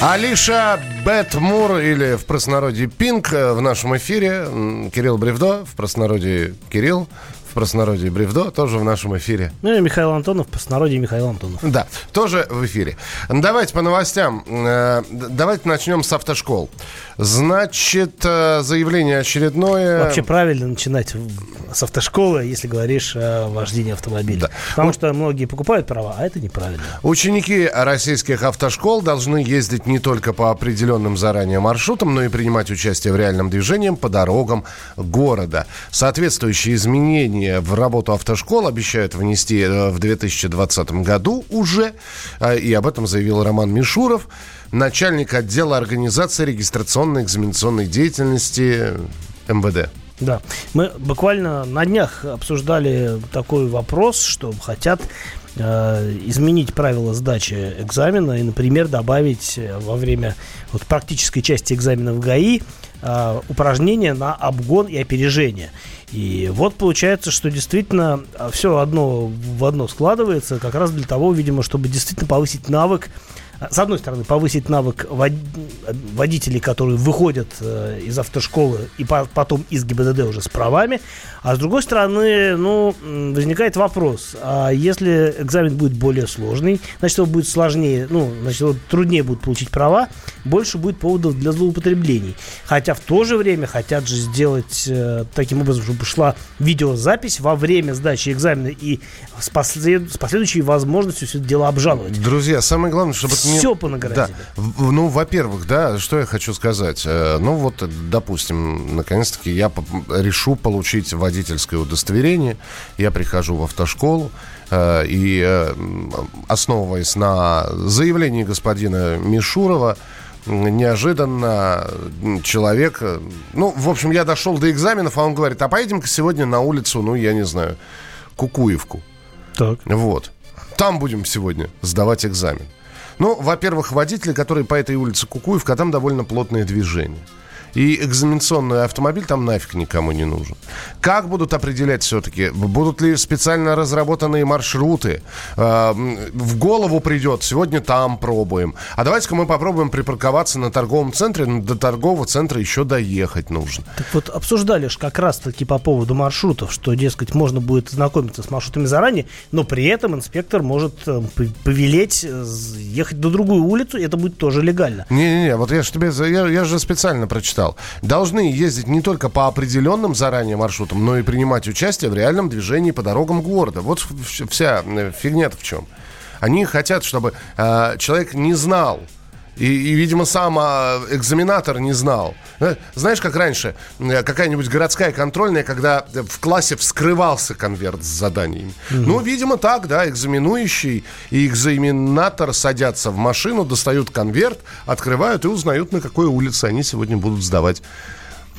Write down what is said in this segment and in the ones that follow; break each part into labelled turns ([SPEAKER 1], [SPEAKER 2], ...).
[SPEAKER 1] Алиша Бэтмур или в простонародье Пинк в нашем эфире. Кирилл Бревдо, в простонародье Кирилл простонародье Бревдо, тоже в нашем эфире.
[SPEAKER 2] Ну и Михаил Антонов, простонародье Михаил Антонов.
[SPEAKER 1] Да, тоже в эфире. Давайте по новостям. Э, давайте начнем с автошкол. Значит, э, заявление очередное.
[SPEAKER 2] Вообще правильно начинать с автошколы, если говоришь о вождении автомобиля. Да. Потому что многие покупают права, а это неправильно.
[SPEAKER 1] Ученики российских автошкол должны ездить не только по определенным заранее маршрутам, но и принимать участие в реальном движении по дорогам города. Соответствующие изменения в работу автошкол обещают внести э, в 2020 году уже. Э, и об этом заявил Роман Мишуров начальник отдела организации регистрационной экзаменационной деятельности МВД.
[SPEAKER 2] Да, мы буквально на днях обсуждали такой вопрос, что хотят э, изменить правила сдачи экзамена и, например, добавить во время вот, практической части экзамена в ГАИ э, упражнения на обгон и опережение. И вот получается, что действительно э, все одно в одно складывается, как раз для того, видимо, чтобы действительно повысить навык с одной стороны, повысить навык водителей, которые выходят э, из автошколы и потом из ГИБДД уже с правами, а с другой стороны, ну, возникает вопрос, а если экзамен будет более сложный, значит, его будет сложнее, ну, значит, его труднее будет получить права, больше будет поводов для злоупотреблений. Хотя в то же время хотят же сделать э, таким образом, чтобы шла видеозапись во время сдачи экзамена и с, послед... с последующей возможностью все это дело обжаловать.
[SPEAKER 1] Друзья, самое главное, чтобы...
[SPEAKER 2] Все не... понаградили.
[SPEAKER 1] Да. Ну, во-первых, да, что я хочу сказать. Э, ну, вот, допустим, наконец-таки я решу получить водительское удостоверение. Я прихожу в автошколу. Э, и э, основываясь на заявлении господина Мишурова, неожиданно человек... Ну, в общем, я дошел до экзаменов, а он говорит, а поедем-ка сегодня на улицу, ну, я не знаю, Кукуевку.
[SPEAKER 2] Так.
[SPEAKER 1] Вот. Там будем сегодня сдавать экзамен. Ну, во-первых, водители, которые по этой улице Кукуевка, там довольно плотное движение. И экзаменационный автомобиль там нафиг никому не нужен. Как будут определять все-таки? Будут ли специально разработанные маршруты? Э, в голову придет, сегодня там пробуем. А давайте-ка мы попробуем припарковаться на торговом центре. Но до торгового центра еще доехать нужно.
[SPEAKER 2] Так вот, обсуждали же как раз-таки по поводу маршрутов, что, дескать, можно будет знакомиться с маршрутами заранее, но при этом инспектор может э, повелеть э, ехать на другую улицу, и это будет тоже легально.
[SPEAKER 1] Не-не-не, вот я же тебе, я, я же специально прочитал сказал, должны ездить не только по определенным заранее маршрутам, но и принимать участие в реальном движении по дорогам города. Вот вся э, фигня-то в чем. Они хотят, чтобы э, человек не знал, и, и, видимо, сам а, экзаменатор не знал. Э, знаешь, как раньше, э, какая-нибудь городская контрольная, когда в классе вскрывался конверт с заданиями. Mm-hmm. Ну, видимо, так, да, экзаменующий и экзаменатор садятся в машину, достают конверт, открывают и узнают, на какой улице они сегодня будут сдавать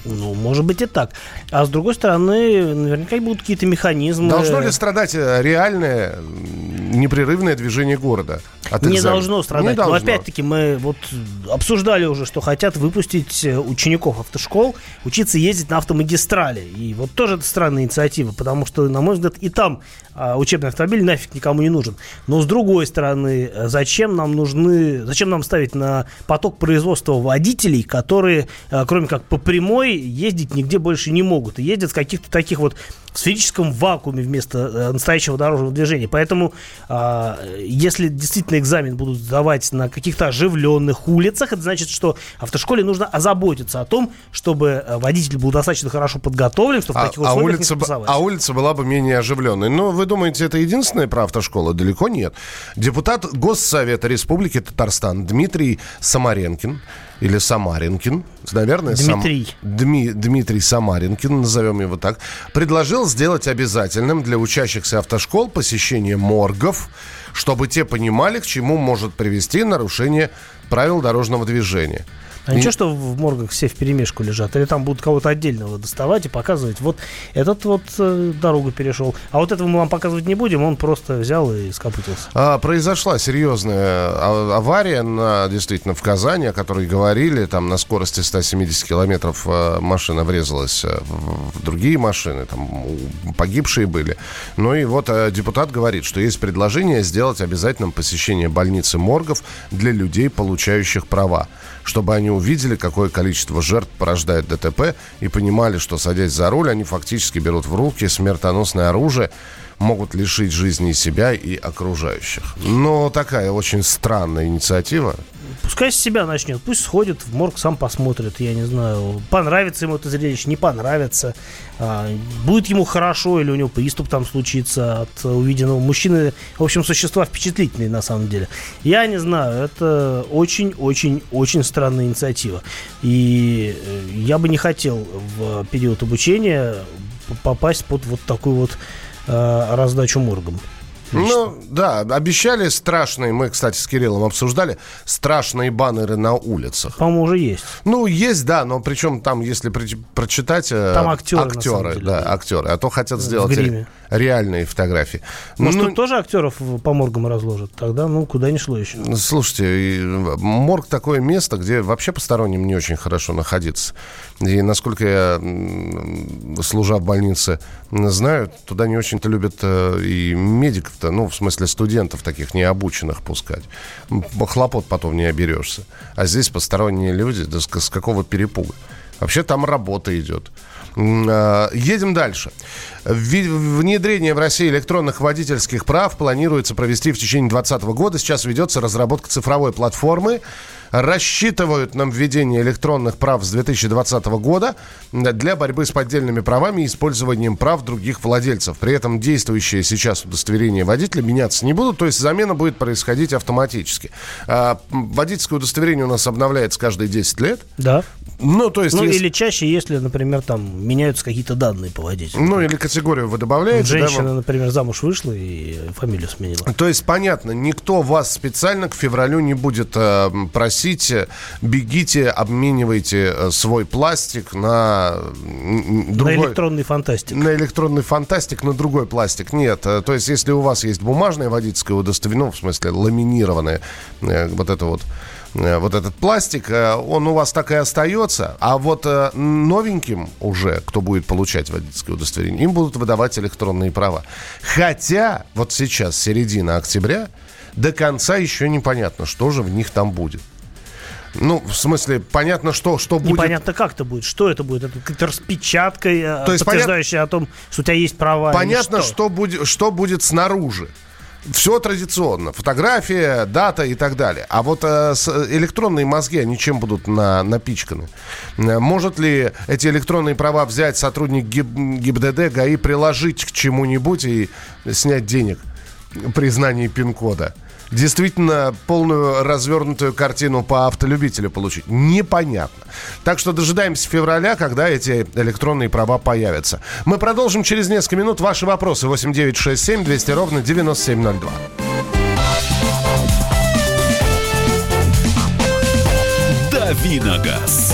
[SPEAKER 2] ну, может быть и так. А с другой стороны, наверняка будут какие-то механизмы.
[SPEAKER 1] Должно ли страдать э, реальное непрерывное движение города?
[SPEAKER 2] От не должно страдать. Не должно. Но опять-таки мы вот обсуждали уже, что хотят выпустить э, учеников автошкол учиться ездить на автомагистрали. И вот тоже это странная инициатива, потому что, на мой взгляд, и там а, учебный автомобиль нафиг никому не нужен. Но с другой стороны, э, зачем нам нужны, зачем нам ставить на поток производства водителей, которые, кроме как по прямой, ездить нигде больше не могут. И ездят в каких-то таких вот сферическом вакууме вместо э, настоящего дорожного движения. Поэтому, э, если действительно экзамен будут сдавать на каких-то оживленных улицах, это значит, что автошколе нужно озаботиться о том, чтобы э, водитель был достаточно хорошо подготовлен, чтобы
[SPEAKER 1] а,
[SPEAKER 2] в таких а условиях
[SPEAKER 1] улица,
[SPEAKER 2] не
[SPEAKER 1] А улица была бы менее оживленной. Но вы думаете, это единственное про автошколы? Далеко нет. Депутат Госсовета Республики Татарстан Дмитрий Самаренкин или Самаринкин, наверное,
[SPEAKER 2] Дмитрий.
[SPEAKER 1] Сам, Дми, Дмитрий Самаринкин, назовем его так, предложил сделать обязательным для учащихся автошкол посещение моргов, чтобы те понимали, к чему может привести нарушение правил дорожного движения.
[SPEAKER 2] А ничего, что в моргах все в перемешку лежат? Или там будут кого-то отдельного доставать и показывать? Вот этот вот э, дорогу перешел. А вот этого мы вам показывать не будем, он просто взял и скопытился.
[SPEAKER 1] А, произошла серьезная а, авария на, действительно в Казани, о которой говорили. Там на скорости 170 километров э, машина врезалась э, в другие машины. Там погибшие были. Ну и вот депутат говорит, что есть предложение сделать обязательным посещение больницы моргов для людей, получивших получающих права, чтобы они увидели, какое количество жертв порождает ДТП и понимали, что, садясь за руль, они фактически берут в руки смертоносное оружие, могут лишить жизни себя и окружающих. Но такая очень странная инициатива.
[SPEAKER 2] Пускай с себя начнет, пусть сходит в морг, сам посмотрит, я не знаю, понравится ему это зрелище, не понравится, а, будет ему хорошо или у него приступ там случится от увиденного. Мужчины, в общем, существа впечатлительные на самом деле. Я не знаю, это очень-очень-очень странная инициатива. И э, я бы не хотел в период обучения попасть под вот такую вот э, раздачу моргом.
[SPEAKER 1] Ну, да, обещали страшные, мы, кстати, с Кириллом обсуждали, страшные баннеры на улицах.
[SPEAKER 2] По-моему, уже есть.
[SPEAKER 1] Ну, есть, да, но причем там, если при, прочитать...
[SPEAKER 2] Э, там актеры,
[SPEAKER 1] Актеры, деле, да, да, актеры. А то хотят сделать реальные фотографии.
[SPEAKER 2] Может, ну, тут тоже актеров по моргам разложат? Тогда, ну, куда ни шло еще.
[SPEAKER 1] Слушайте, морг такое место, где вообще посторонним не очень хорошо находиться. И насколько я, служа в больнице, знаю, туда не очень-то любят э, и медиков-то, ну, в смысле студентов таких необученных пускать. Хлопот потом не оберешься. А здесь посторонние люди, да с, какого перепуга. Вообще там работа идет. Э, едем дальше. Внедрение в России электронных водительских прав планируется провести в течение 2020 года. Сейчас ведется разработка цифровой платформы. Рассчитывают на введение электронных прав с 2020 года для борьбы с поддельными правами и использованием прав других владельцев. При этом действующие сейчас удостоверения водителя меняться не будут, то есть замена будет происходить автоматически. А, водительское удостоверение у нас обновляется каждые 10 лет.
[SPEAKER 2] Да.
[SPEAKER 1] Ну, то есть...
[SPEAKER 2] Ну, если... или чаще, если, например, там меняются какие-то данные по водителю.
[SPEAKER 1] Ну, или категорию вы добавляете.
[SPEAKER 2] Женщина,
[SPEAKER 1] да,
[SPEAKER 2] например, замуж вышла и фамилию сменила.
[SPEAKER 1] То есть, понятно, никто вас специально к февралю не будет э, просить, бегите, обменивайте э, свой пластик на
[SPEAKER 2] другой... На электронный фантастик.
[SPEAKER 1] На электронный фантастик, на другой пластик. Нет. Э, то есть, если у вас есть бумажное водительское удостоверение, ну, в смысле, ламинированное, э, вот это вот вот этот пластик, он у вас так и остается. А вот новеньким уже, кто будет получать водительское удостоверение, им будут выдавать электронные права. Хотя вот сейчас, середина октября, до конца еще непонятно, что же в них там будет. Ну, в смысле, понятно, что, что будет.
[SPEAKER 2] Непонятно, как это будет. Что это будет? Это какая-то распечатка, То есть подтверждающая понят... о том, что у тебя есть права.
[SPEAKER 1] Понятно, что? Что, будет, что будет снаружи все традиционно. Фотография, дата и так далее. А вот э, с, электронные мозги, они чем будут на, напичканы? Э, может ли эти электронные права взять сотрудник ГИБ, ГИБДД, ГАИ, приложить к чему-нибудь и снять денег при знании пин-кода? Действительно полную развернутую картину по автолюбителю получить? Непонятно. Так что дожидаемся февраля, когда эти электронные права появятся. Мы продолжим через несколько минут. Ваши вопросы 8967 200 ровно 9702.
[SPEAKER 3] Давиногаз.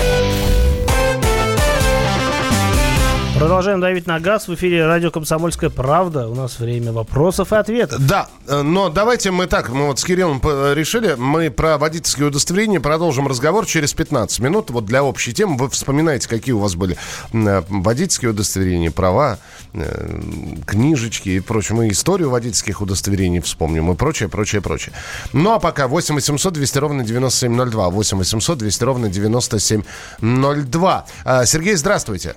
[SPEAKER 2] Продолжаем давить на газ. В эфире радио «Комсомольская правда». У нас время вопросов и ответов.
[SPEAKER 1] Да, э, но давайте мы так, мы вот с Кириллом решили, мы про водительские удостоверения продолжим разговор через 15 минут. Вот для общей темы вы вспоминаете, какие у вас были э, водительские удостоверения, права, э, книжечки и прочее. Мы историю водительских удостоверений вспомним и прочее, прочее, прочее. Ну а пока 8 800 200 ровно 9702. 8 800 200 ровно 9702. Сергей, здравствуйте.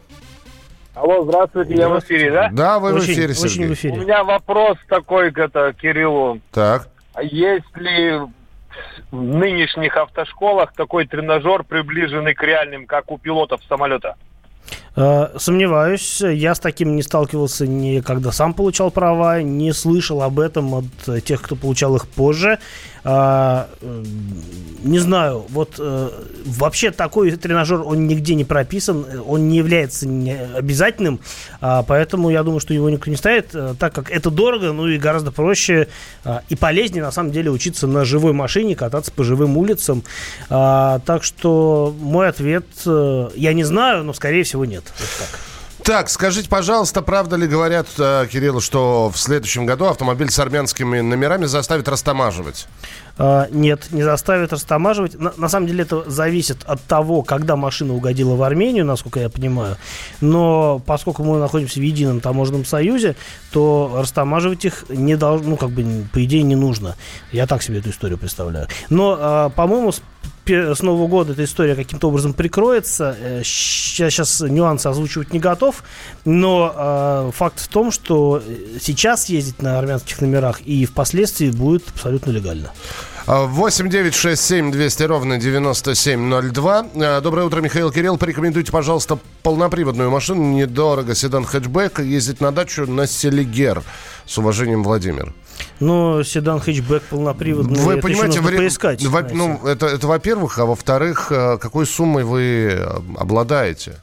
[SPEAKER 4] Алло, здравствуйте, я в эфире, да?
[SPEAKER 1] Да, вы
[SPEAKER 2] очень,
[SPEAKER 1] в эфире, Сергей.
[SPEAKER 2] Очень в эфире.
[SPEAKER 4] У меня вопрос такой к это, Кириллу.
[SPEAKER 1] Так.
[SPEAKER 4] А есть ли в нынешних автошколах такой тренажер, приближенный к реальным, как у пилотов самолета?
[SPEAKER 2] Э, Сомневаюсь. Я с таким не сталкивался ни когда сам получал права, не слышал об этом от тех, кто получал их позже. А, не знаю, вот э, вообще такой тренажер, он нигде не прописан, он не является обязательным, а, поэтому я думаю, что его никто не ставит, э, так как это дорого, ну и гораздо проще а, и полезнее на самом деле учиться на живой машине, кататься по живым улицам. А, так что мой ответ, э, я не знаю, но скорее всего нет. Вот так.
[SPEAKER 1] Так, скажите, пожалуйста, правда ли говорят, э, Кирилл, что в следующем году автомобиль с армянскими номерами заставит растамаживать?
[SPEAKER 2] А, Нет, не заставит растамаживать. На, на самом деле это зависит от того, когда машина угодила в Армению, насколько я понимаю. Но поскольку мы находимся в едином таможенном союзе, то растамаживать их не должно, ну, как бы, по идее, не нужно. Я так себе эту историю представляю. Но, а, по-моему, с Нового года эта история каким-то образом прикроется. Э, ща- Сейчас нюансы озвучивать не готов, но э, факт в том, что э, сейчас ездить на армянских номерах и впоследствии будет абсолютно легально.
[SPEAKER 1] А, 8 9 6 7 200 ровно 9702. А, Доброе утро, Михаил Кирилл. Порекомендуйте, пожалуйста, полноприводную машину. Недорого. Седан хэтчбэк. Ездить на дачу на Селигер. С уважением, Владимир.
[SPEAKER 2] Но седан хэтчбэк полноприводный,
[SPEAKER 1] Вы
[SPEAKER 2] это
[SPEAKER 1] понимаете,
[SPEAKER 2] нужно
[SPEAKER 1] вре-
[SPEAKER 2] поискать.
[SPEAKER 1] во- ну, это, это во-первых, а во-вторых, э, какой суммой вы э, обладаете?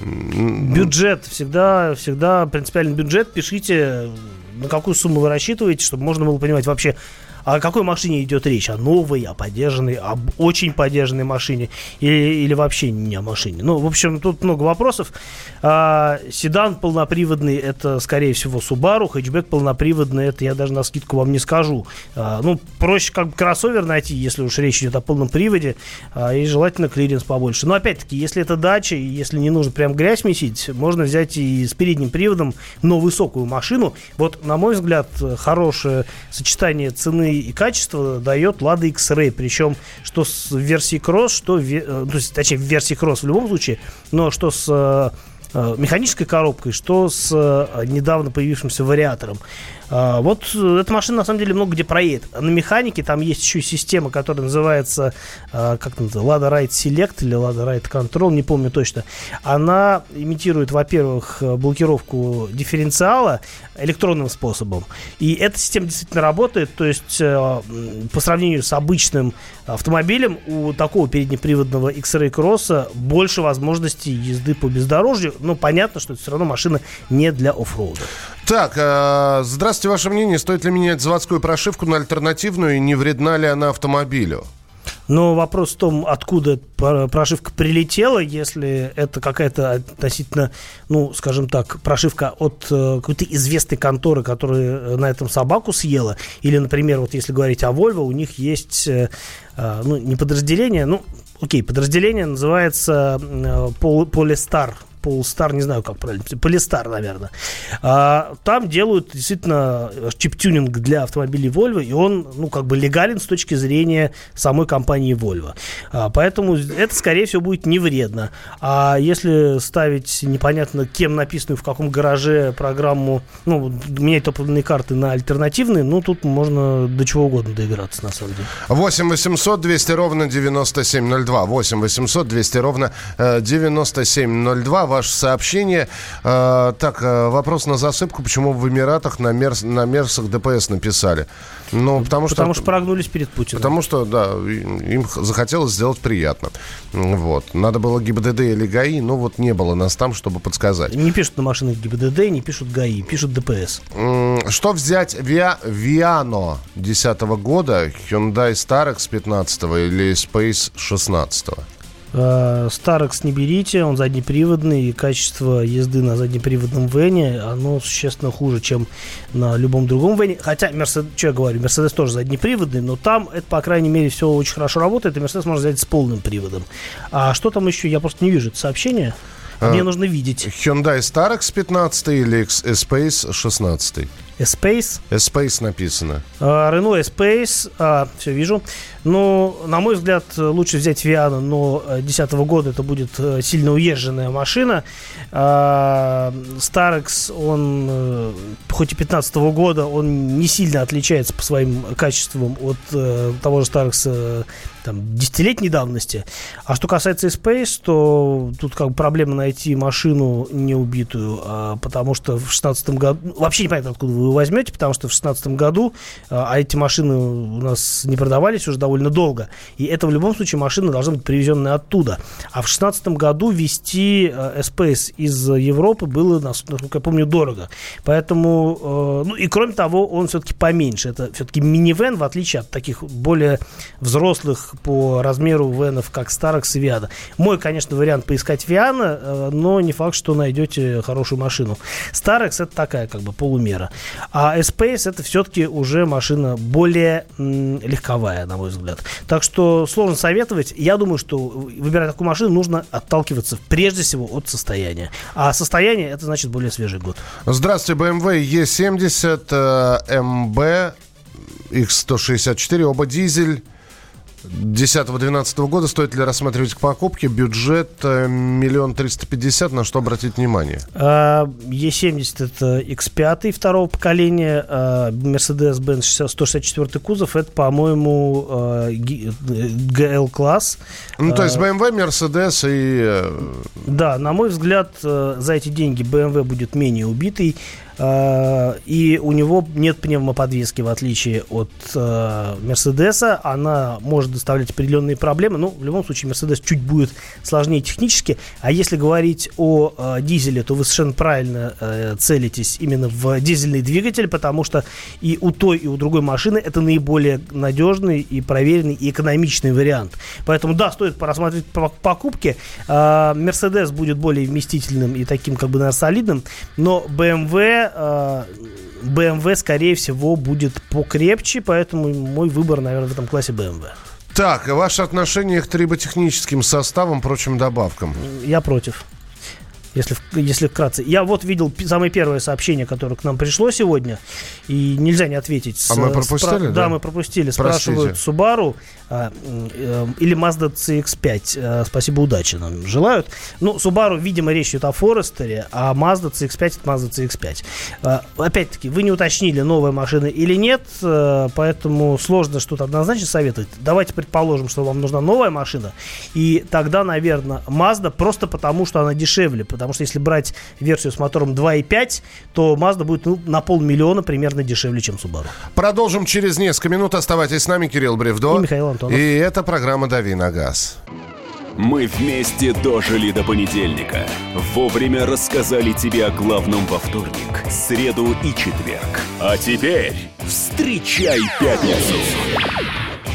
[SPEAKER 2] Бюджет, всегда, всегда принципиальный бюджет. Пишите, на какую сумму вы рассчитываете, чтобы можно было понимать вообще, о какой машине идет речь? О новой, о поддержанной, об очень поддержанной машине или, или вообще не о машине? Ну, в общем, тут много вопросов. А, седан полноприводный – это, скорее всего, Subaru. Хэтчбэк полноприводный – это я даже на скидку вам не скажу. А, ну, проще как бы кроссовер найти, если уж речь идет о полном приводе. а, и желательно клиренс побольше. Но, опять-таки, если это дача, и если не нужно прям грязь месить, можно взять и с передним приводом, но высокую машину. Вот, на мой взгляд, хорошее сочетание цены и качества дает Lada X-Ray. Причем, что с версии Cross, что, в ве- э, то есть, точнее, в версии Cross в любом случае, но что с э, э, механической коробкой, что с недавно появившимся вариатором. А, Вот э, эта машина на самом деле много где проедет. На механике там есть еще система, которая называется а, как называется, Lada Ride Select или Lada Ride Control, не помню точно. Она имитирует, во-первых, э, блокировку дифференциала электронным способом. И эта система действительно работает. То есть э, по сравнению с обычным автомобилем у такого переднеприводного X-Ray Cross больше возможностей езды по бездорожью. Но понятно, что это все равно машина не для оффроуда.
[SPEAKER 1] Так, э, здравствуйте, ваше мнение, стоит ли менять заводскую прошивку на альтернативную и не вредна ли она автомобилю?
[SPEAKER 2] Но вопрос в том, откуда пр- прошивка прилетела, если это какая-то относительно, ну, скажем так, прошивка от э, какой-то известной конторы, которая э, на этом собаку съела, или, например, вот если говорить о Volvo, у них есть, ну, не подразделение, ну, окей, подразделение называется Полистар, Полстар, не знаю, как правильно, Полистар, наверное. А, там делают действительно чип-тюнинг для автомобилей Volvo, и он, ну, как бы легален с точки зрения самой компании Volvo. А, поэтому это, скорее всего, будет не вредно. А если ставить непонятно кем написанную в каком гараже программу, ну, менять топливные карты на альтернативные, ну, тут можно до чего угодно доиграться, на самом деле.
[SPEAKER 1] 8 800 200 ровно 9702. 8 800 200 ровно э, 9702. Ваше сообщение. Э, так, э, вопрос на засыпку. Почему в Эмиратах на, мерс, на Мерсах ДПС написали? Ну, потому что...
[SPEAKER 2] Потому что прогнулись перед Путиным.
[SPEAKER 1] Потому что, да, им захотелось сделать приятно. Вот. Надо было ГИБДД или ГАИ, но вот не было нас там, чтобы подсказать.
[SPEAKER 2] Не пишут на машинах ГИБДД, не пишут ГАИ, пишут ДПС.
[SPEAKER 1] Что взять Виа, Виано 10 года, Hyundai Starex 15 или Space 16
[SPEAKER 2] Э, Старекс не берите, он заднеприводный, и качество езды на заднеприводном Вене, оно существенно хуже, чем на любом другом Вене. Хотя, Мерседес, что я говорю, Мерседес тоже заднеприводный, но там это, по крайней мере, все очень хорошо работает, и Мерседес можно взять с полным приводом. А что там еще? Я просто не вижу это сообщение. А Мне нужно видеть.
[SPEAKER 1] Hyundai Starex 15 или X- Space 16
[SPEAKER 2] Space,
[SPEAKER 1] Space написано.
[SPEAKER 2] А, Renault Space, все вижу. Ну, на мой взгляд, лучше взять Виана, но 2010 года это будет э, сильно уезженная машина. А, Starex, он, э, хоть и 15 года, он не сильно отличается по своим качествам от э, того же э, там, десятилетней давности. А что касается Space, то тут как бы проблема найти машину не убитую, а, потому что в шестнадцатом году... ну, Вообще непонятно, откуда вы его возьмете, потому что в шестнадцатом году, а, а эти машины у нас не продавались уже довольно долго, и это в любом случае машина должна быть привезенная оттуда. А в шестнадцатом году вести э, Space из Европы было, нас- насколько я помню, дорого. Поэтому, э, ну и кроме того, он все-таки поменьше. Это все-таки минивэн, в отличие от таких более взрослых по размеру венов, как Старекс и Виана. Мой, конечно, вариант поискать Виана, э, но не факт, что найдете хорошую машину. Старекс это такая как бы полумера. А Space это все-таки уже машина более м, легковая, на мой взгляд. Так что сложно советовать. Я думаю, что выбирая такую машину, нужно отталкиваться прежде всего от состояния. А состояние это значит более свежий год.
[SPEAKER 1] Здравствуйте, BMW E70, э, MB, X164, оба дизель. 10-12 года стоит ли рассматривать к покупке бюджет э, миллион триста пятьдесят на что обратить внимание
[SPEAKER 2] А, E70 это X5 второго поколения, а Mercedes-Benz 60 164 кузов, это, по-моему, а, GL-класс.
[SPEAKER 1] ну то есть
[SPEAKER 2] А,
[SPEAKER 1] BMW Mercedes и э,
[SPEAKER 2] Да, на мой взгляд, э, за эти деньги BMW будет менее убитый. Э, И у него нет пневмоподвески, в отличие от э, Мерседеса. Она может доставлять определенные проблемы. Но в любом случае Мерседес чуть будет сложнее технически. А если говорить о э, дизеле, то вы совершенно правильно э, целитесь именно в дизельный двигатель, потому что и у той, и у другой машины это наиболее надежный и проверенный и экономичный вариант. Поэтому да, стоит порассмотреть по- покупки. А, Мерседес будет более вместительным и таким как бы наверное, солидным, но BMW а, BMW, скорее всего, будет покрепче, поэтому мой выбор, наверное, в этом классе BMW.
[SPEAKER 1] так ваше отношение к триботехническим составам прочим добавкам
[SPEAKER 2] Я против. Если, если вкратце. Я вот видел самое первое сообщение, которое к нам пришло сегодня, и нельзя не ответить.
[SPEAKER 1] А мы пропустили,
[SPEAKER 2] да?
[SPEAKER 1] да?
[SPEAKER 2] мы пропустили.
[SPEAKER 1] Простите.
[SPEAKER 2] Спрашивают Subaru а, м, э, или Mazda CX-5. Э, спасибо, удачи нам желают. Ну, Subaru, видимо, речь идет о Форестере, а Mazda CX-5 это Mazda CX-5. А, опять-таки, вы не уточнили, новая машина или нет, э, поэтому сложно что-то однозначно советовать. Давайте предположим, что вам нужна новая машина, и тогда, наверное, Mazda просто потому, что она дешевле. Потому что если брать версию с мотором 2.5, то Mazda будет ну, на полмиллиона примерно дешевле, чем Subaru.
[SPEAKER 1] продолжим через несколько минут оставайтесь с нами Кирилл Бревдо
[SPEAKER 2] И Михаил Антонов.
[SPEAKER 1] и это программа «Дави на газ»
[SPEAKER 3] Мы вместе дожили до понедельника. Вовремя рассказали тебе о главном во вторник, среду и четверг. А теперь встречай пятницу.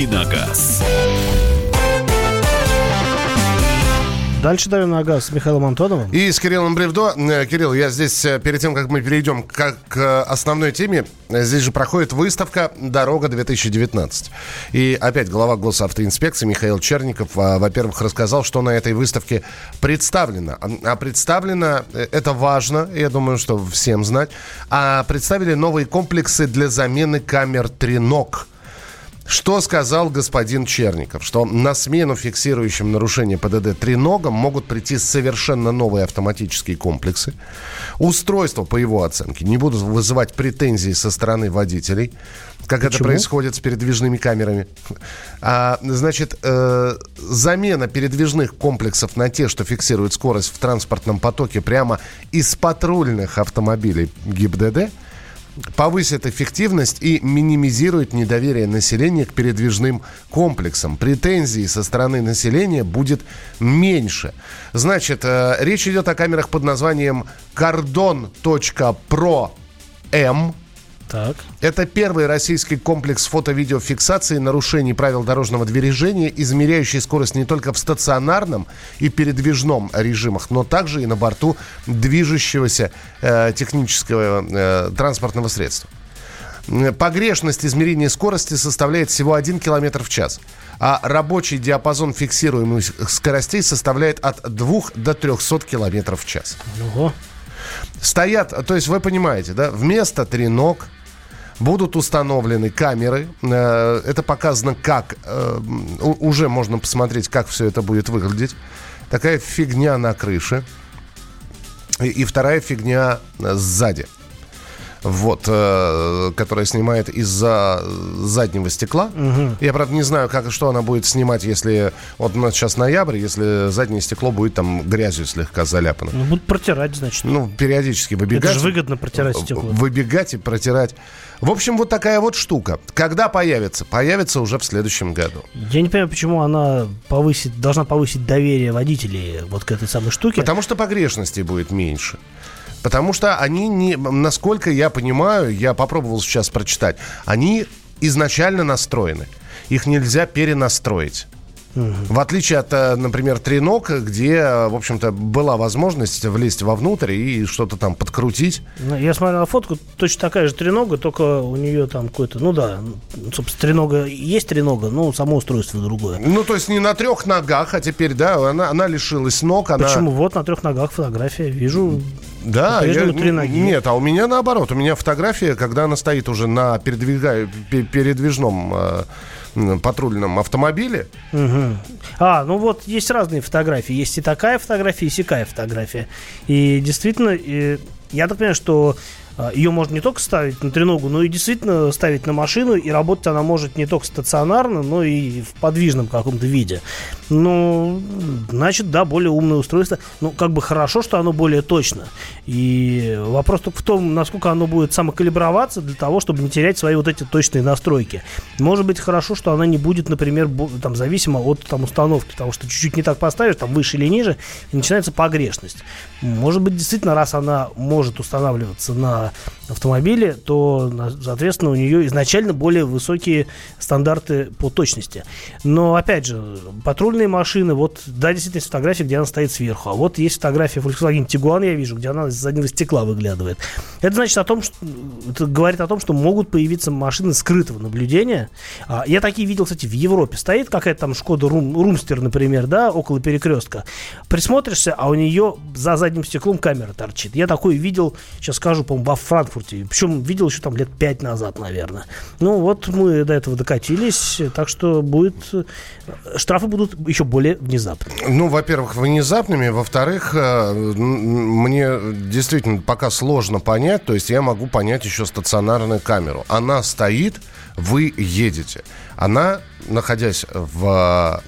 [SPEAKER 3] «Дави на газ».
[SPEAKER 2] Дальше давим на газ с Михаилом Антоновым.
[SPEAKER 1] И с Кириллом Бревдо. Э, Кирилл, я здесь, э, перед тем, как мы перейдем к, к основной теме, э, здесь же проходит выставка «Дорога-2019». И опять глава госавтоинспекции Михаил Черников, а, во-первых, рассказал, что на этой выставке представлено. А представлено, э, это важно, я думаю, что всем знать, а представили новые комплексы для замены камер «Тренок». Что сказал господин Черников? Что на смену фиксирующим нарушение ПДД треногам могут прийти совершенно новые автоматические комплексы. Устройства, по его оценке, не будут вызывать претензий со стороны водителей, как это
[SPEAKER 2] Почему?
[SPEAKER 1] происходит с передвижными камерами. А, значит, э, замена передвижных комплексов на те, что фиксируют скорость в транспортном потоке прямо из патрульных автомобилей ГИБДД – повысит эффективность и минимизирует недоверие населения к передвижным комплексам. Претензий со стороны населения будет меньше. Значит, э, речь идет о камерах под названием M.
[SPEAKER 2] Так.
[SPEAKER 1] Это первый российский комплекс фото-видеофиксации нарушений правил дорожного движения, измеряющий скорость не только в стационарном и передвижном режимах, но также и на борту движущегося э, технического э, транспортного средства. Погрешность измерения скорости составляет всего 1 км в час. А рабочий диапазон фиксируемых скоростей составляет от 2 до 300 км в час.
[SPEAKER 2] Ого.
[SPEAKER 1] Стоят, то есть вы понимаете, да, вместо треног будут установлены камеры. Э, Это показано как, э, уже можно посмотреть, как все это будет выглядеть. Такая фигня на крыше. И, и вторая фигня э, сзади. Вот, э, которая снимает из-за заднего стекла. Я, правда, не знаю, как, что она будет снимать, если... Вот у нас сейчас ноябрь, если заднее стекло будет там грязью слегка заляпано.
[SPEAKER 2] Ну, будут протирать, значит.
[SPEAKER 1] Ну, периодически выбегать.
[SPEAKER 2] Это же выгодно протирать стекло.
[SPEAKER 1] Выбегать и протирать. В общем, вот такая вот штука. Когда появится? Появится уже в следующем году.
[SPEAKER 2] Я не понимаю, почему она повысит, должна повысить доверие водителей вот к этой самой штуке.
[SPEAKER 1] Потому что погрешностей будет меньше. Потому что они не, насколько я понимаю, я попробовал сейчас прочитать, они изначально настроены. Их нельзя перенастроить. В отличие от, э, например, треног, где, э, в общем-то, была возможность влезть вовнутрь и что-то там подкрутить.
[SPEAKER 2] Ну, Я смотрел на фотку, точно такая же тренога, только у нее там какой-то, ну да, собственно, тренога, есть тренога, но само устройство другое.
[SPEAKER 1] Ну, то есть не на трех ногах, а теперь, да, она, она лишилась ног. Она...
[SPEAKER 2] Почему? Вот на трех ногах фотография, вижу.
[SPEAKER 1] Да,
[SPEAKER 2] По-прежнему
[SPEAKER 1] я-
[SPEAKER 2] три ноги.
[SPEAKER 1] Нет, а у меня наоборот. У меня фотография, когда она стоит уже на передвига- пе- передвижном э, патрульном автомобиле.
[SPEAKER 2] Мгм. А, ну вот есть разные фотографии. Есть и такая фотография, и сякая фотография. И действительно, э, я так понимаю, что а, ее можно не только ставить на треногу, но и действительно ставить на машину, и работать она может не только стационарно, но и в подвижном каком-то виде. Ну, значит, да, более умное устройство. Ну, как бы хорошо, что оно более точно. И вопрос только в том, насколько оно будет самокалиброваться для того, чтобы не терять свои вот эти точные настройки. Может быть, хорошо, что она не будет, например, там, зависима от там, установки, потому что чуть-чуть не так поставишь, там, выше или ниже, и начинается погрешность. Может быть, действительно, раз она может устанавливаться на uh, автомобиле, то, соответственно, у нее изначально более высокие стандарты по точности. Но, опять же, патрульные машины, вот, да, действительно, фотографии, где она стоит сверху, а вот есть фотография Volkswagen Tiguan, я вижу, где она из заднего стекла выглядывает. Это значит о том, что это говорит о том, что могут появиться машины скрытого наблюдения. А, Я такие видел, кстати, в Европе. Стоит какая-то там Шкода Рум, Румстер, например, да, около перекрестка. Присмотришься, а у нее за задним стеклом камера торчит. Я такой видел, сейчас скажу, по-моему, во Франкфурте. Причем видел еще там лет пять назад, наверное. Ну, вот мы до этого докатились, так что будет... Штрафы будут еще более внезапны.
[SPEAKER 1] Ну, во-первых, внезапными. Во-вторых, э, мне действительно пока сложно понять. То есть я могу понять еще стационарную камеру. Она стоит, вы едете. Она, находясь в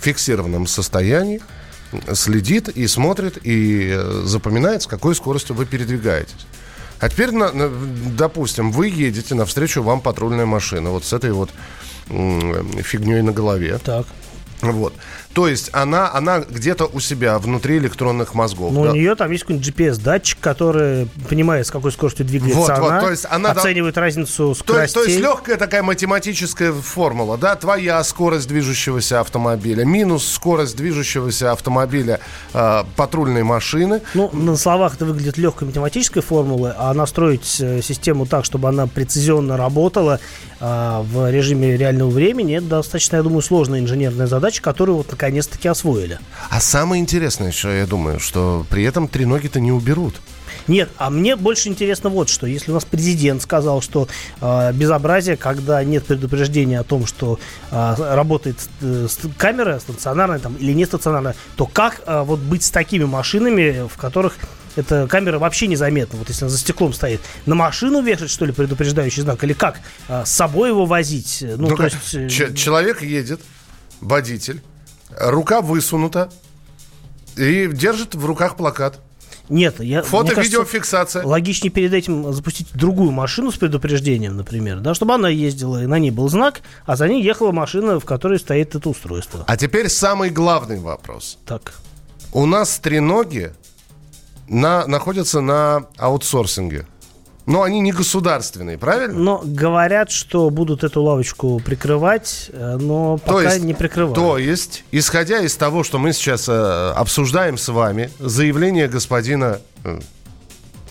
[SPEAKER 1] фиксированном состоянии, следит и смотрит, и э, запоминает, с какой скоростью вы передвигаетесь. А теперь, допустим, вы едете, навстречу вам патрульная машина, вот с этой вот фигней на голове.
[SPEAKER 2] Так.
[SPEAKER 1] Вот. То есть она, она где-то у себя внутри электронных мозгов.
[SPEAKER 2] Ну,
[SPEAKER 1] да.
[SPEAKER 2] у нее там есть какой-нибудь GPS-датчик, который понимает, с какой скоростью двигается
[SPEAKER 1] Вот, вот,
[SPEAKER 2] она,
[SPEAKER 1] то есть она
[SPEAKER 2] оценивает разницу
[SPEAKER 1] То, есть- то
[SPEAKER 2] скоростей.
[SPEAKER 1] есть легкая такая математическая формула, да, твоя скорость движущегося автомобиля, минус скорость движущегося автомобиля э, патрульной машины.
[SPEAKER 2] Ну, на словах это выглядит легкой математической формулой, а настроить э, систему так, чтобы она прецизионно работала в режиме реального времени, это достаточно, я думаю, сложная инженерная задача, которую вот наконец-таки освоили.
[SPEAKER 1] А самое интересное, что я думаю, что при этом треноги-то не уберут.
[SPEAKER 2] Нет, а мне больше интересно вот что. Если у нас президент сказал, что э, безобразие, когда нет предупреждения о том, что э, работает э, камера стационарная там, или не стационарная, то как э, вот быть с такими машинами, в которых эта камера вообще незаметна, вот если она за стеклом стоит, на машину вешать, что ли, предупреждающий знак, или как? Э, с собой его возить? Ну,
[SPEAKER 1] Ну,
[SPEAKER 2] то есть... э,
[SPEAKER 1] человек едет, водитель, рука высунута и держит в руках плакат.
[SPEAKER 2] Нет, я...
[SPEAKER 1] Фото-видеофиксация.
[SPEAKER 2] Логичнее перед этим запустить другую машину с предупреждением, например, да, чтобы она ездила, и на ней был знак, а за ней ехала машина, в которой стоит это устройство.
[SPEAKER 1] А теперь самый главный вопрос.
[SPEAKER 2] Так.
[SPEAKER 1] У нас треноги на, находятся на аутсорсинге. Но они не государственные, правильно?
[SPEAKER 2] Но говорят, что будут эту лавочку прикрывать, э, но пока не прикрывают.
[SPEAKER 1] то есть, исходя из того, что мы сейчас э, обсуждаем с вами, заявление господина э,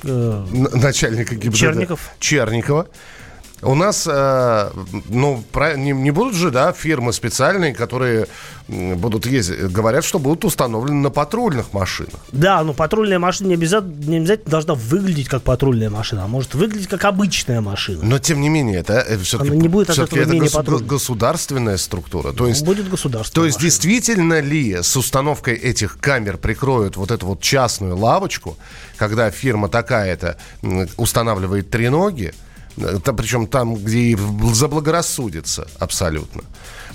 [SPEAKER 2] Э,
[SPEAKER 1] начальника ГИБДД
[SPEAKER 2] Черников.
[SPEAKER 1] Черникова, У нас, э, ну, не, будут же, да, фирмы специальные, которые будут ездить, говорят, что будут установлены на патрульных машинах.
[SPEAKER 2] Да, но патрульная машина не обязательно, не обязательно должна выглядеть как патрульная машина, а может выглядеть как обычная машина.
[SPEAKER 1] Но, тем не менее, это все-таки,
[SPEAKER 2] Она не будет от этого
[SPEAKER 1] это
[SPEAKER 2] менее
[SPEAKER 1] госу- государственная структура. То есть,
[SPEAKER 2] Будет государство.
[SPEAKER 1] то есть действительно ли с установкой этих камер прикроют вот эту вот частную лавочку, когда фирма такая-то устанавливает треноги, э, та- причем там, где и заблагорассудится абсолютно.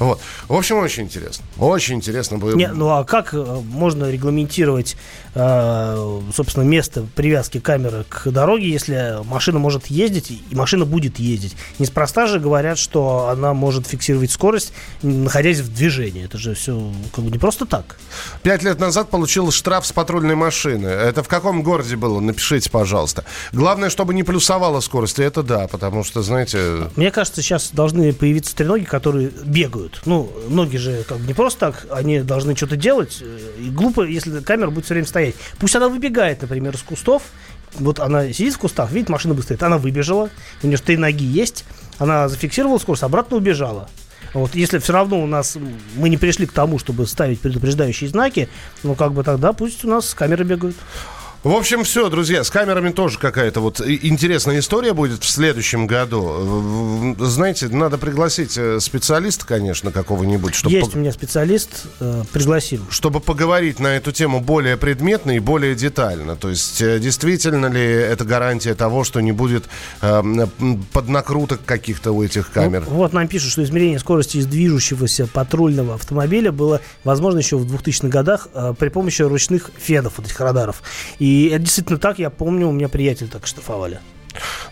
[SPEAKER 1] Вот. В общем, очень интересно. Очень интересно будет.
[SPEAKER 2] Не, ну а как э, можно регламентировать, э, собственно, место привязки камеры к дороге, если машина может ездить и машина будет ездить? Неспроста же говорят, что она может фиксировать скорость, находясь в движении. Это же все как бы не просто так.
[SPEAKER 1] Пять лет назад получил штраф с патрульной машины. Это в каком городе было? Напишите, пожалуйста. Главное, чтобы не плюсовала скорость. И это да, потому что, знаете,
[SPEAKER 2] Мне кажется, сейчас должны появиться треноги, которые бегают. Ну, ноги же как бы не просто так, они должны что-то делать. И глупо, если камера будет все время стоять. Пусть она выбегает, например, из кустов. Вот она сидит в кустах, видит, машина быстро стоит. Она выбежала, у нее же три ноги есть. Она зафиксировала скорость, обратно убежала. Вот, если все равно у нас мы не пришли к тому, чтобы ставить предупреждающие знаки, ну как бы тогда пусть у нас камеры бегают.
[SPEAKER 1] В общем, все, друзья, с камерами тоже какая-то вот интересная история будет в следующем году. Знаете, надо пригласить э, специалиста, конечно, какого-нибудь, чтобы,
[SPEAKER 2] Есть у меня специалист, э, пригласим.
[SPEAKER 1] чтобы поговорить на эту тему более предметно и более детально. То есть, э, действительно ли это гарантия того, что не будет э, поднакруток каких-то у этих камер?
[SPEAKER 2] Ну, вот нам пишут, что измерение скорости из движущегося патрульного автомобиля было возможно еще в 2000-х годах э, при помощи ручных фенов, вот этих радаров. И это действительно так, я помню, у меня приятель так штрафовали.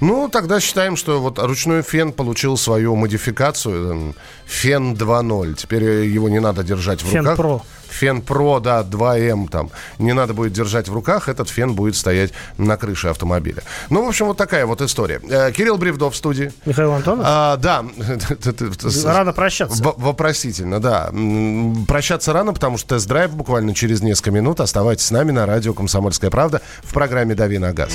[SPEAKER 1] Ну, тогда считаем, что вот ручной фен получил свою модификацию. эм, Фен 2.0. Теперь э, его не надо держать в
[SPEAKER 2] Фен
[SPEAKER 1] руках.
[SPEAKER 2] Про.
[SPEAKER 1] Фен Про, да, 2М там. Не надо будет держать в руках, этот фен будет стоять на крыше автомобиля. Ну, в общем, вот такая вот история. Э, Кирилл Бревдов в студии.
[SPEAKER 2] Михаил Антонов?
[SPEAKER 1] А, да.
[SPEAKER 2] Рано прощаться.
[SPEAKER 1] В- Вопросительно, да. Прощаться рано, потому что тест-драйв буквально через несколько минут. Оставайтесь с нами на радио «Комсомольская правда» в программе «Дави на газ».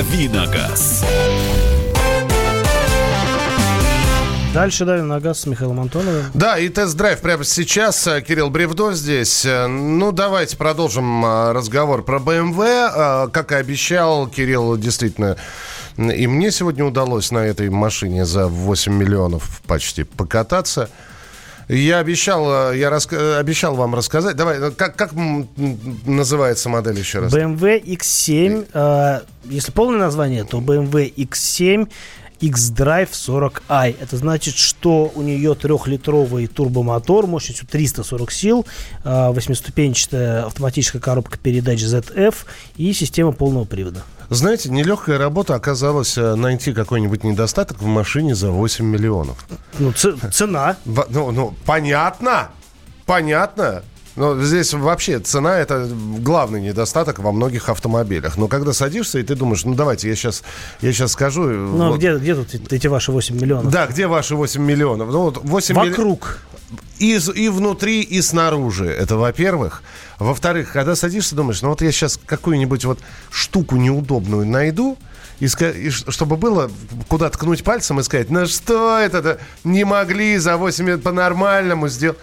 [SPEAKER 3] Давиногаз.
[SPEAKER 2] Дальше давим на газ с Михаилом Антоновым.
[SPEAKER 1] Да, и тест-драйв прямо сейчас. Э, Кирилл Бревдо здесь. Э, Ну, давайте продолжим э, разговор про BMW. Как и обещал, Кирилл действительно... И мне сегодня удалось на этой машине за 8 миллионов почти покататься. Я обещал, э, я раска- э, обещал вам рассказать. Давай, э, как, как называется модель еще раз?
[SPEAKER 2] BMW X7, э, если полное название, то BMW X7 X-Drive 40i. Это значит, что у нее трехлитровый турбомотор мощностью 340 сил, э, восьмиступенчатая автоматическая коробка передач ZF и система полного привода.
[SPEAKER 1] Знаете, нелегкая работа оказалась э, найти какой-нибудь недостаток в машине за 8 миллионов.
[SPEAKER 2] Ну, цена.
[SPEAKER 1] Ну, ну, понятно, понятно. Но здесь вообще цена это главный недостаток во многих автомобилях. Но когда садишься и ты думаешь, ну давайте я сейчас, я сейчас скажу. э,
[SPEAKER 2] Ну, а
[SPEAKER 1] вот.
[SPEAKER 2] где, где тут эти ваши 8 миллионов?
[SPEAKER 1] Да, где ваши 8 миллионов? Ну, вот 8 милли-
[SPEAKER 2] Вокруг.
[SPEAKER 1] И, с- и внутри, и снаружи. Это во-первых. Во-вторых, когда садишься, думаешь, ну вот я сейчас какую-нибудь вот штуку неудобную найду, и, и чтобы было куда ткнуть пальцем и сказать, ну что это, не могли за 8 лет по-нормальному сделать.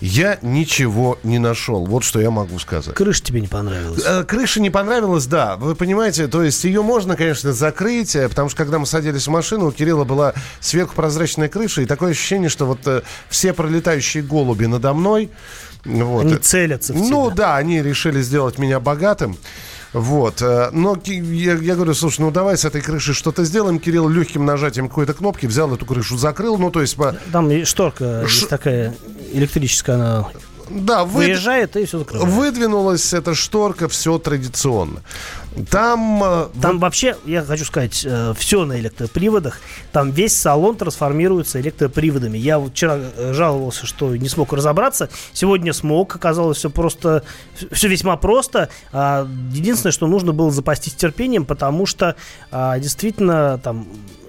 [SPEAKER 1] Я ничего не нашел. Вот что я могу сказать.
[SPEAKER 2] Крыша тебе не понравилась?
[SPEAKER 1] Э, Крыша не понравилась, да. Вы понимаете, то есть ее можно, конечно, закрыть, э, потому что когда мы садились в машину, у Кирилла была сверху прозрачная крыша, и такое ощущение, что вот э, все пролетающие голуби надо мной... Вот.
[SPEAKER 2] Они целятся в
[SPEAKER 1] Ну
[SPEAKER 2] тебя.
[SPEAKER 1] да, они решили сделать меня богатым. Вот. э, Но я, я говорю, слушай, ну давай с этой крыши что-то сделаем. Кирилл легким нажатием какой-то кнопки взял эту крышу, закрыл. Ну, то есть, по-
[SPEAKER 2] Там и шторка
[SPEAKER 1] Ш-
[SPEAKER 2] есть такая электрическая, она
[SPEAKER 1] да, вы,
[SPEAKER 2] выезжает и все закрывает.
[SPEAKER 1] выдвинулась эта шторка, все традиционно. Там... э,
[SPEAKER 2] Там вообще, я хочу сказать, все на электроприводах. Там весь салон трансформируется электроприводами. Я вот вчера э, жаловался, что не смог разобраться. Сегодня смог. Оказалось, все просто, все весьма просто. А, Единственное, что нужно было запастись терпением, потому что а, действительно там э,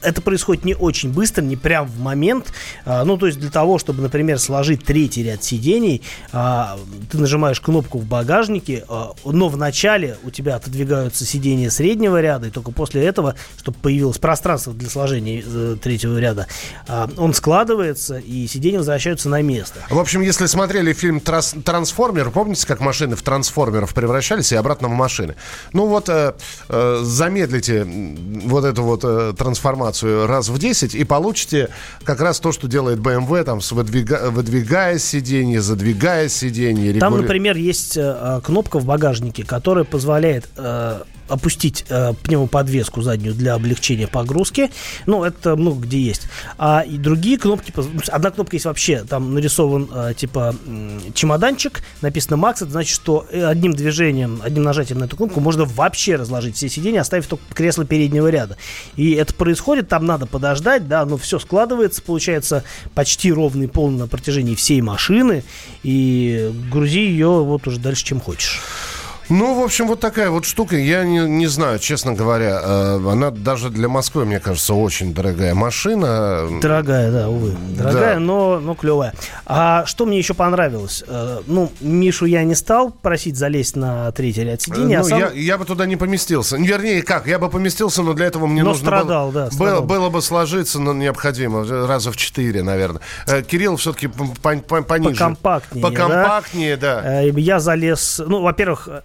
[SPEAKER 2] это происходит не очень быстро, не прям в момент. А, Ну, то есть для того, чтобы, например, сложить третий ряд сидений, а, ты нажимаешь кнопку в багажнике, а, но вначале у тебя отодвигаются сиденья среднего ряда, и только после этого, чтобы появилось пространство для сложения э, третьего ряда, он складывается, и сиденья возвращаются на место.
[SPEAKER 1] В общем, если смотрели фильм «Трас- «Трансформер», помните, как машины в трансформеров превращались и обратно в машины? Ну вот, э, э, замедлите вот эту вот э, трансформацию раз в 10 и получите как раз то, что делает BMW, там, с выдвига- выдвигая сиденье, задвигая сиденье.
[SPEAKER 2] Там,
[SPEAKER 1] регули-
[SPEAKER 2] например, есть э, э, кнопка в багажнике, которая позволяет э, опустить э, пневмоподвеску заднюю для облегчения погрузки. Ну, это много где есть. А и другие кнопки... ну, Одна кнопка есть вообще, там нарисован э, типа м, чемоданчик, написано Макс, это значит, что э, одним движением, одним нажатием на эту кнопку можно вообще разложить все сиденья, оставив только кресло переднего ряда. И это происходит, там надо подождать, да, но все складывается, получается почти ровный пол на протяжении всей машины, и грузи ее вот уже дальше, чем хочешь.
[SPEAKER 1] Ну, в общем, вот такая вот штука. Я не, не знаю, честно говоря. э, она даже для Москвы, мне кажется, очень дорогая машина.
[SPEAKER 2] Дорогая, да, увы. Дорогая,
[SPEAKER 1] Да.
[SPEAKER 2] но, но клевая. А что мне еще понравилось? Э, ну, Мишу я не стал просить залезть на третий ряд сидений, а
[SPEAKER 1] Ну,
[SPEAKER 2] сам...
[SPEAKER 1] я, я бы туда не поместился. Вернее, как, я бы поместился, но для этого мне
[SPEAKER 2] Но
[SPEAKER 1] нужно
[SPEAKER 2] страдал,
[SPEAKER 1] было,
[SPEAKER 2] да, страдал.
[SPEAKER 1] было, было бы сложиться, но необходимо, раза в четыре, наверное. Э, Кирилл все-таки пониже.
[SPEAKER 2] Покомпактнее,
[SPEAKER 1] Покомпактнее, да.
[SPEAKER 2] Э, Я залез, ну, во-первых, э,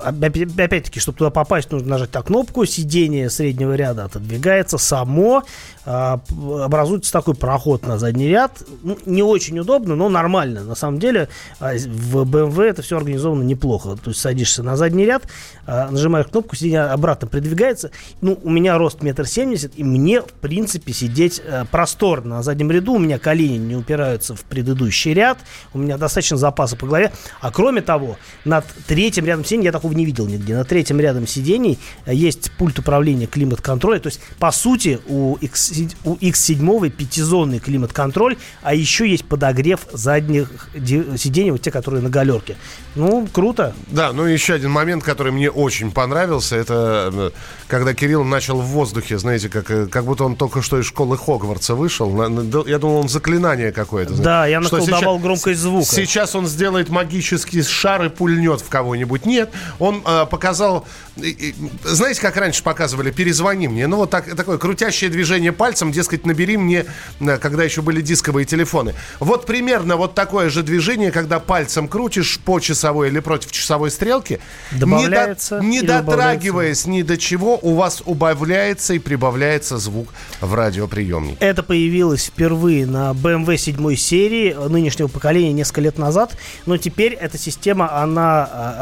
[SPEAKER 2] опять-таки, чтобы туда попасть, нужно нажать на кнопку, сиденье среднего ряда отодвигается само, а, образуется такой проход на задний ряд. Ну, не очень удобно, но нормально. На самом деле а, в BMW это все организовано неплохо. То есть садишься на задний ряд, а, нажимаешь кнопку, сиденье обратно придвигается. Ну, у меня рост метр семьдесят, и мне, в принципе, сидеть э, просторно на заднем ряду. У меня колени не упираются в предыдущий ряд. У меня достаточно запаса по голове. А кроме того, над третьим рядом сидений, я такого не видел нигде, над третьим рядом сидений э, есть пульт управления климат-контроля. То есть, по сути, у, X, у X7 пятизонный климат-контроль, а еще есть подогрев задних сидений, вот те, которые на галерке. Ну, круто.
[SPEAKER 1] Да, ну еще один момент, который мне очень понравился, это э, когда Кирилл начал в воздухе, знаете, как, э, как будто он только что из школы Хогвартса вышел. На- на- Я думал, он заклинание какое-то.
[SPEAKER 2] Да, я наколдовал
[SPEAKER 1] сейчас-
[SPEAKER 2] громкость звука.
[SPEAKER 1] Сейчас он сделает магический шар и пульнет в кого-нибудь. Нет, он э, показал... и- и, Знаете, как раньше показывали? Перезвони мне. Ну, вот так, такое крутящее движение пальцем, дескать, набери мне, э, когда еще были дисковые телефоны. Вот примерно вот такое же движение, когда пальцем крутишь по часовой или против часовой стрелки,
[SPEAKER 2] Добавляется
[SPEAKER 1] не, до- не дотрагиваясь ни до чего, у вас убавляется и прибавляется звук в радиоприемнике.
[SPEAKER 2] Это появилось впервые на BMW 7 серии э, нынешнего поколения несколько лет назад, но теперь эта система, она а,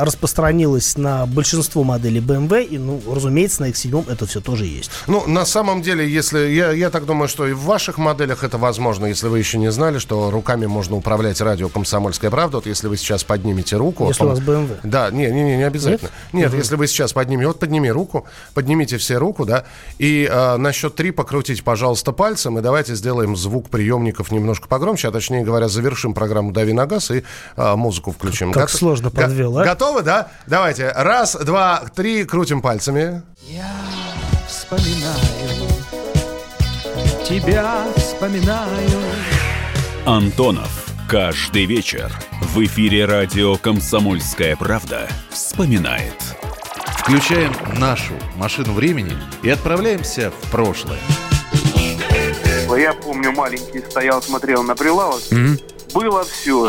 [SPEAKER 2] распространилась на большинство моделей BMW, и, ну, разумеется, на X7 это все тоже есть.
[SPEAKER 1] Ну, на самом деле, если я, я так думаю, что и в ваших моделях это возможно, если вы еще не знали, что руками можно управлять радио «Комсомольская правда». Вот если вы сейчас поднимете руку...
[SPEAKER 2] Если у вас BMW.
[SPEAKER 1] Да, не, не, не, не обязательно. Нет, если вы сейчас поднимете... Вот подними руку, поднимите все руку, да, и э, на счет три покрутите, пожалуйста, пальцем, и давайте сделаем звук приемников немножко погромче, а точнее говоря, завершим программу «Дави на газ» и э, музыку включим.
[SPEAKER 2] Как
[SPEAKER 1] Гот-
[SPEAKER 2] сложно
[SPEAKER 1] го-
[SPEAKER 2] подвел, а?
[SPEAKER 1] Готовы, да? Давайте. Раз, два, три, крутим пальцами.
[SPEAKER 5] вспоминаю, тебя вспоминаю.
[SPEAKER 3] Антонов. Каждый вечер в эфире радио «Комсомольская правда» вспоминает.
[SPEAKER 6] Включаем нашу машину времени и отправляемся в прошлое.
[SPEAKER 4] Я помню, маленький стоял, смотрел на прилавок. было все.